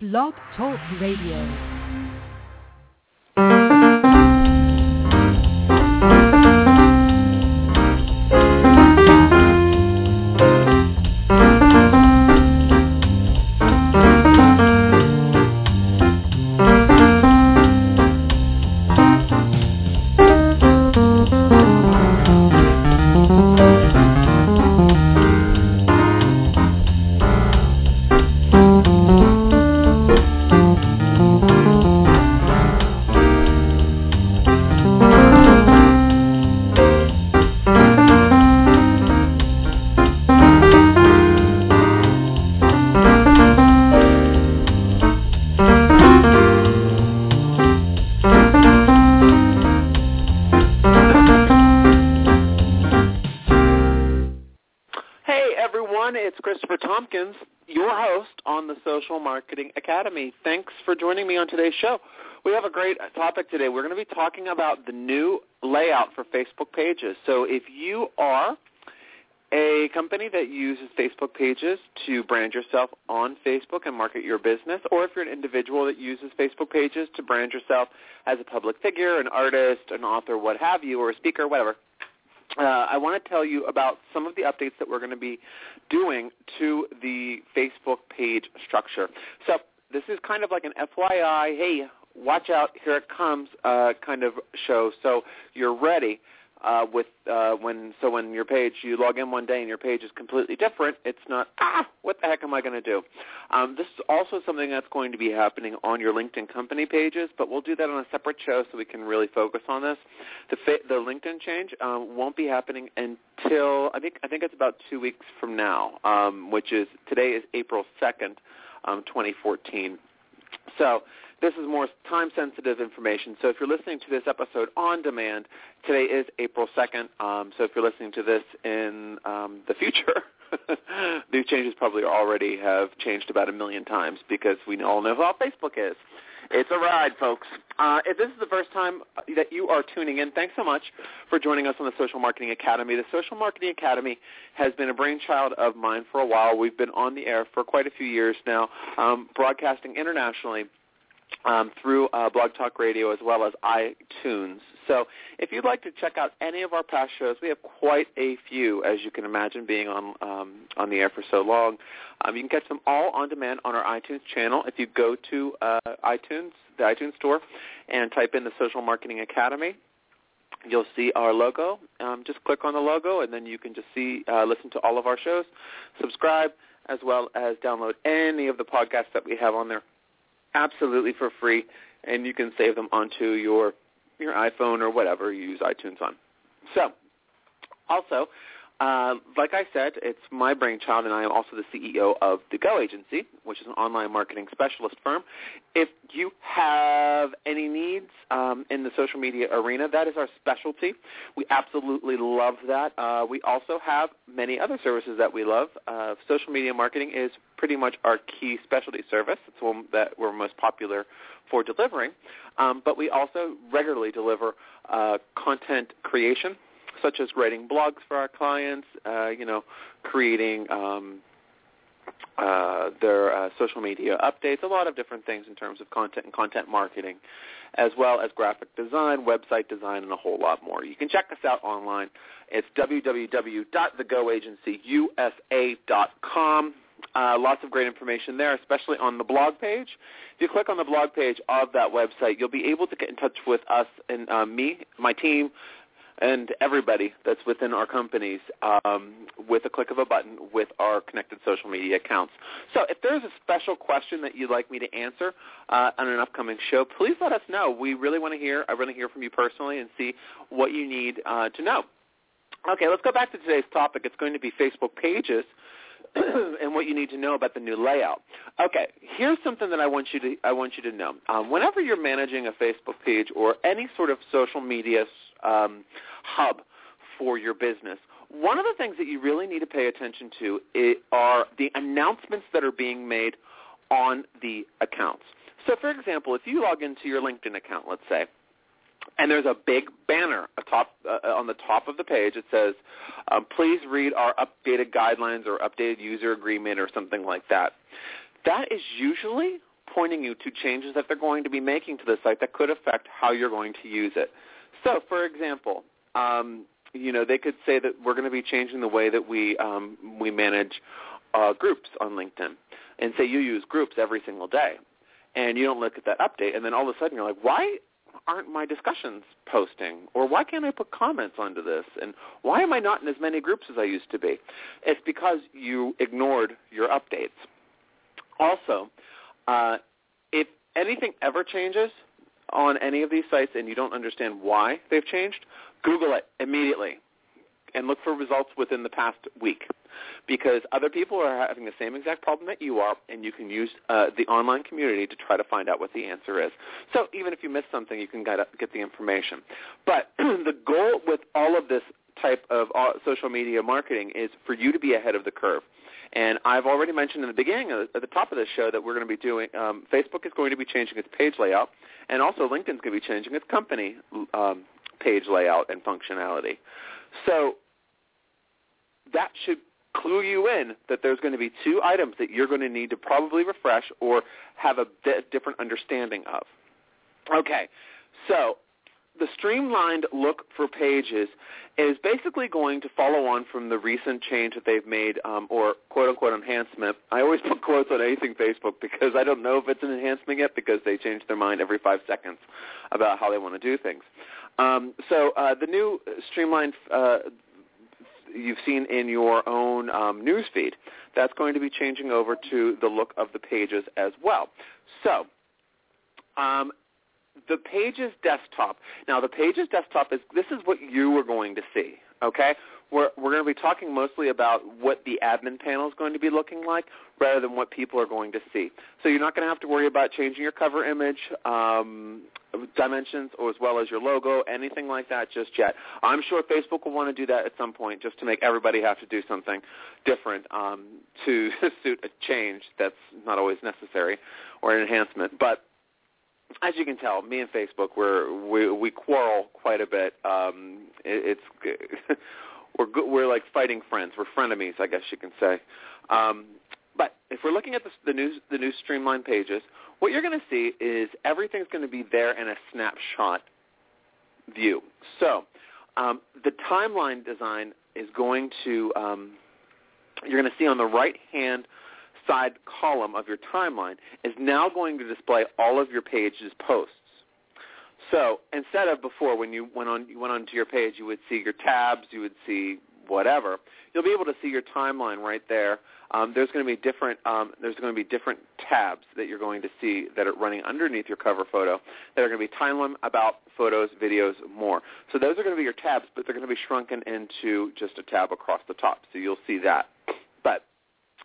Blog Talk Radio. Everyone, it's Christopher Tompkins, your host on the Social Marketing Academy. Thanks for joining me on today's show. We have a great topic today. We're going to be talking about the new layout for Facebook pages. So if you are a company that uses Facebook pages to brand yourself on Facebook and market your business, or if you're an individual that uses Facebook pages to brand yourself as a public figure, an artist, an author, what have you, or a speaker, whatever, uh, I want to tell you about some of the updates that we're going to be doing to the Facebook page structure. So this is kind of like an FYI, hey, watch out, here it comes uh, kind of show. So you're ready uh, with uh, when so when your page you log in one day and your page is completely different. It's not ah, what the heck am I going to do? Um, this is also something that's going to be happening on your LinkedIn company pages, but we'll do that on a separate show so we can really focus on this. The fa- the LinkedIn change um, won't be happening until I think I think it's about two weeks from now, um, which is today is April second, um, 2014. So this is more time-sensitive information. So if you're listening to this episode on demand, today is April 2nd. Um, so if you're listening to this in um, the future, these changes probably already have changed about a million times because we all know how Facebook is. It's a ride, folks. Uh, if this is the first time that you are tuning in, thanks so much for joining us on the Social Marketing Academy. The Social Marketing Academy has been a brainchild of mine for a while. We've been on the air for quite a few years now, um, broadcasting internationally um, through uh, Blog Talk Radio as well as iTunes. So if you'd like to check out any of our past shows, we have quite a few, as you can imagine, being on um, on the air for so long. Um, you can catch them all on demand on our iTunes channel. If you go to uh, iTunes, the iTunes store, and type in the Social Marketing Academy, you'll see our logo. Um, just click on the logo, and then you can just see, uh, listen to all of our shows, subscribe, as well as download any of the podcasts that we have on there absolutely for free, and you can save them onto your your iPhone or whatever you use iTunes on. So, also, uh, like I said, it's my brainchild, and I am also the CEO of the Go Agency, which is an online marketing specialist firm. If you have any needs um, in the social media arena, that is our specialty. We absolutely love that. Uh, we also have many other services that we love. Uh, social media marketing is pretty much our key specialty service. It's one that we're most popular for delivering. Um, but we also regularly deliver uh, content creation, such as writing blogs for our clients, uh, you know, creating um, uh, their uh, social media updates, a lot of different things in terms of content and content marketing, as well as graphic design, website design, and a whole lot more. You can check us out online. It's www.thegoagencyusa.com. Uh, lots of great information there, especially on the blog page. If you click on the blog page of that website, you'll be able to get in touch with us and uh, me, my team, and everybody that's within our companies um, with a click of a button with our connected social media accounts. So if there's a special question that you'd like me to answer uh, on an upcoming show, please let us know. We really want to hear. I want to hear from you personally and see what you need uh, to know. Okay, let's go back to today's topic. It's going to be Facebook pages and what you need to know about the new layout. Okay, here's something that I want you to I want you to know. Um, whenever you're managing a Facebook page or any sort of social media um, hub for your business, one of the things that you really need to pay attention to are the announcements that are being made on the accounts. So, for example, if you log into your LinkedIn account, let's say, and there's a big banner atop, uh, on the top of the page. It says, um, please read our updated guidelines or updated user agreement or something like that. That is usually pointing you to changes that they're going to be making to the site that could affect how you're going to use it. So, for example, um, you know, they could say that we're going to be changing the way that we um, we manage uh, groups on LinkedIn, and say you use groups every single day, and you don't look at that update, and then all of a sudden you're like, why aren't my discussions posting? Or why can't I put comments onto this? And why am I not in as many groups as I used to be? It's because you ignored your updates. Also, uh, if anything ever changes on any of these sites and you don't understand why they've changed, Google it immediately and look for results within the past week because other people are having the same exact problem that you are, and you can use uh, the online community to try to find out what the answer is. So even if you miss something, you can get, get the information. But the goal with all of this type of uh, social media marketing is for you to be ahead of the curve. And I've already mentioned in the beginning, at the top of this show, that we're going to be doing, um, Facebook is going to be changing its page layout, and also LinkedIn's going to be changing its company um, page layout and functionality. So that should clue you in that there's going to be two items that you're going to need to probably refresh or have a bit different understanding of. Okay, so the streamlined look for pages is basically going to follow on from the recent change that they've made um, or quote-unquote enhancement. I always put quotes on anything Facebook because I don't know if it's an enhancement yet because they change their mind every five seconds about how they want to do things. Um, so uh, the new streamlined uh, you've seen in your own um, news feed. That's going to be changing over to the look of the pages as well. So um, the Pages desktop. Now the Pages desktop is this is what you are going to see. Okay, we're we're going to be talking mostly about what the admin panel is going to be looking like, rather than what people are going to see. So you're not going to have to worry about changing your cover image, um, dimensions, or as well as your logo, anything like that just yet. I'm sure Facebook will want to do that at some point, just to make everybody have to do something different um, to suit a change that's not always necessary or an enhancement, but as you can tell, me and Facebook we're we we quarrel quite a bit. Um, it, it's we're we're like fighting friends. We're frenemies, I guess you can say. Um, but if we're looking at the, the new the new streamlined pages, what you're going to see is everything's going to be there in a snapshot view. So um, the timeline design is going to um, you're going to see on the right hand side column of your timeline is now going to display all of your page's posts. So instead of before, when you went on you went onto your page, you would see your tabs, you would see whatever. You'll be able to see your timeline right there. Um, there's going to be different um, there's going to be different tabs that you're going to see that are running underneath your cover photo that are going to be timeline, about, photos, videos, more. So those are going to be your tabs, but they're going to be shrunken into just a tab across the top. So you'll see that.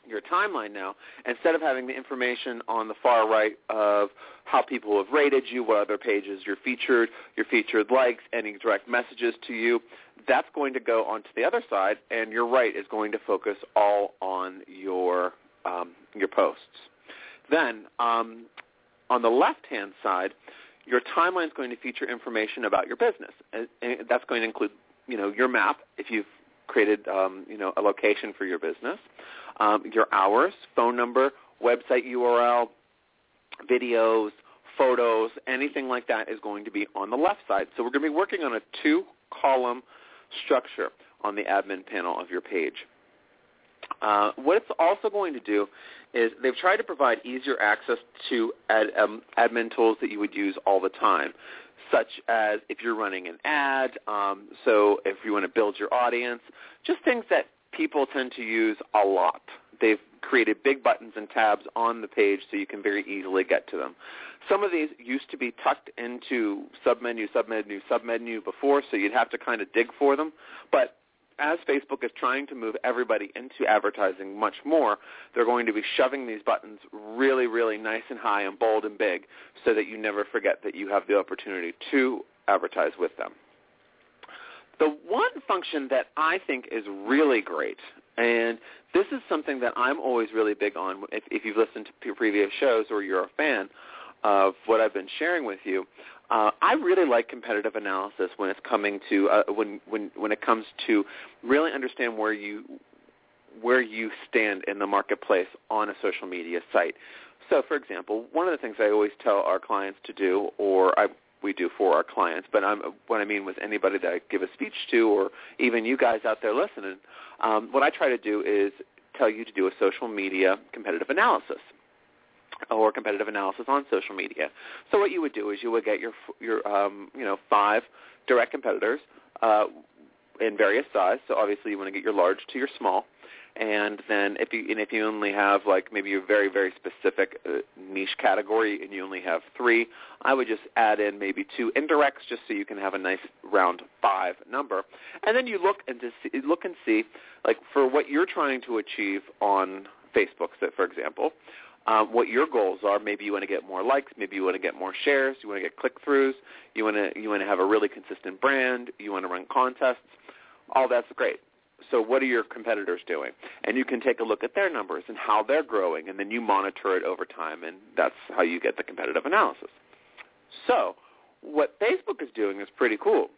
Your timeline now, instead of having the information on the far right of how people have rated you, what other pages you're featured, your featured likes, any direct messages to you, that's going to go onto the other side, and your right is going to focus all on your um, your posts. Then um, on the left-hand side, your timeline is going to feature information about your business, and that's going to include you know your map if you've created um, you know a location for your business um, your hours, phone number, website URL, videos, photos, anything like that is going to be on the left side. So we're going to be working on a two-column structure on the admin panel of your page. Uh, what it's also going to do is they've tried to provide easier access to ad, um, admin tools that you would use all the time, such as if you're running an ad, um, so if you want to build your audience, just things that people tend to use a lot. They've created big buttons and tabs on the page so you can very easily get to them. Some of these used to be tucked into submenu, submenu, submenu before, so you'd have to kind of dig for them. But as Facebook is trying to move everybody into advertising much more, they're going to be shoving these buttons really, really nice and high and bold and big so that you never forget that you have the opportunity to advertise with them. The one function that I think is really great, and this is something that I'm always really big on if, if you've listened to previous shows or you're a fan of what I've been sharing with you, uh, I really like competitive analysis when it's coming to uh, when when when it comes to really understand where you where you stand in the marketplace on a social media site. So, for example, one of the things I always tell our clients to do, or I, we do for our clients, but I'm, what I mean with anybody that I give a speech to, or even you guys out there listening, um, what I try to do is tell you to do a social media competitive analysis or competitive analysis on social media. So what you would do is you would get your your um, you know five direct competitors uh, in various size. So obviously you want to get your large to your small, and then if you and if you only have like maybe a very very specific uh, niche category and you only have three, I would just add in maybe two indirects just so you can have a nice round five number, and then you look and see, look and see like for what you're trying to achieve on Facebook, for example. Um, what your goals are. Maybe you want to get more likes. Maybe you want to get more shares. You want to get click-throughs. You want to you want to have a really consistent brand. You want to run contests. All that's great so what are your competitors doing? And you can take a look at their numbers and how they're growing, and then you monitor it over time, and that's how you get the competitive analysis. So what Facebook is doing is pretty cool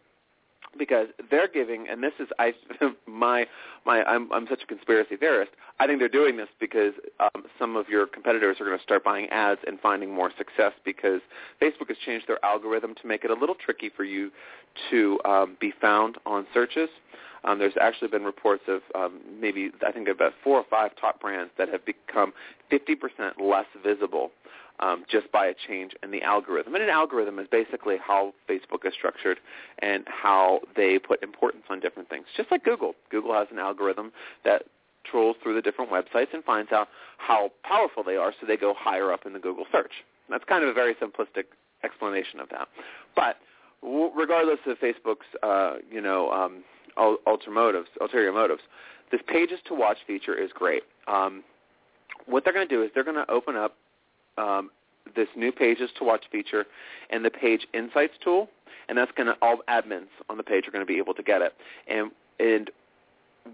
because they're giving, and this is I my my I'm I'm such a conspiracy theorist. I think they're doing this because um, some of your competitors are going to start buying ads and finding more success because Facebook has changed their algorithm to make it a little tricky for you to um, be found on searches. Um, there's actually been reports of um, maybe I think about four or five top brands that have become 50% less visible um, just by a change in the algorithm. And an algorithm is basically how Facebook is structured and how they put importance on different things. Just like Google. Google has an algorithm that trolls through the different websites and finds out how powerful they are so they go higher up in the Google search. That's kind of a very simplistic explanation of that. But regardless of Facebook's, uh, you know, um, ulterior motives, ulterior motives. This pages to watch feature is great. Um, what they're going to do is they're going to open up um, this new pages to watch feature and the page insights tool, and that's going to all admins on the page are going to be able to get it. And and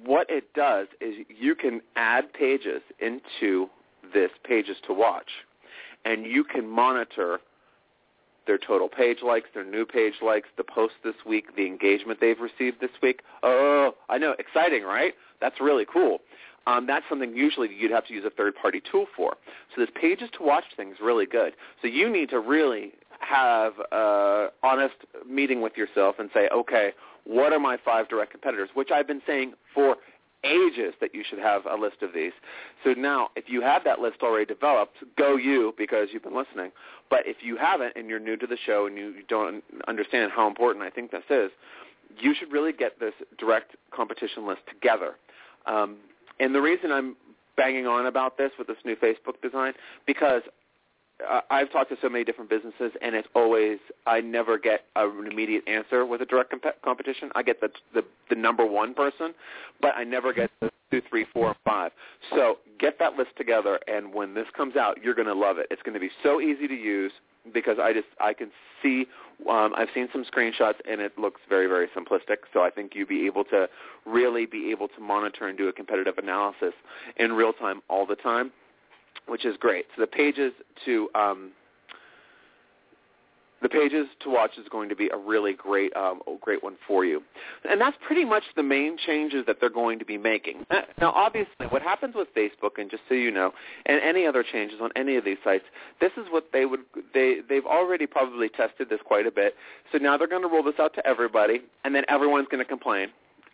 what it does is you can add pages into this pages to watch, and you can monitor their total page likes, their new page likes, the post this week, the engagement they've received this week. Oh, I know, exciting, right? That's really cool. Um, that's something usually you'd have to use a third-party tool for. So this pages to watch thing is really good. So you need to really have an honest meeting with yourself and say, okay, what are my five direct competitors, which I've been saying for ages that you should have a list of these. So now, if you have that list already developed, go you because you've been listening. But if you haven't and you're new to the show and you don't understand how important I think this is, you should really get this direct competition list together. Um, and the reason I'm banging on about this with this new Facebook design because I've talked to so many different businesses, and it's always I never get an immediate answer with a direct comp- competition. I get the, the the number one person, but I never get the two, three, four, five. So get that list together, and when this comes out, you're going to love it. It's going to be so easy to use because I just I can see um, I've seen some screenshots and it looks very very simplistic. So I think you'll be able to really be able to monitor and do a competitive analysis in real time all the time which is great. So the pages to um, the pages to watch is going to be a really great um, great one for you. And that's pretty much the main changes that they're going to be making. Now, obviously, what happens with Facebook, and just so you know, and any other changes on any of these sites, this is what they would they they've already probably tested this quite a bit. So now they're going to roll this out to everybody, and then everyone's going to complain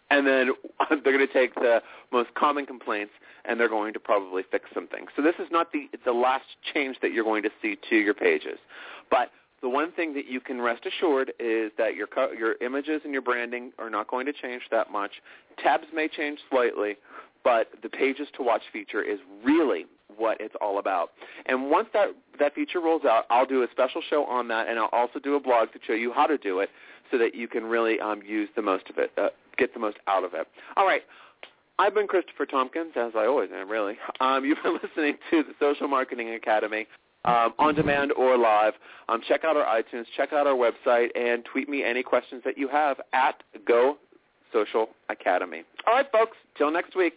and then they're going to take the most common complaints and they're going to probably fix something. So this is not the the last change that you're going to see to your pages, but the one thing that you can rest assured is that your your images and your branding are not going to change that much. Tabs may change slightly, but the pages to watch feature is really what it's all about. And once that that feature rolls out, I'll do a special show on that, and I'll also do a blog to show you how to do it, so that you can really um, use the most of it, uh, get the most out of it. All right. I've been Christopher Tompkins, as I always am, really. Um, you've been listening to the Social Marketing Academy um, on demand or live. Um, check out our iTunes, check out our website, and tweet me any questions that you have at Go Social Academy. All right, folks. Till next week.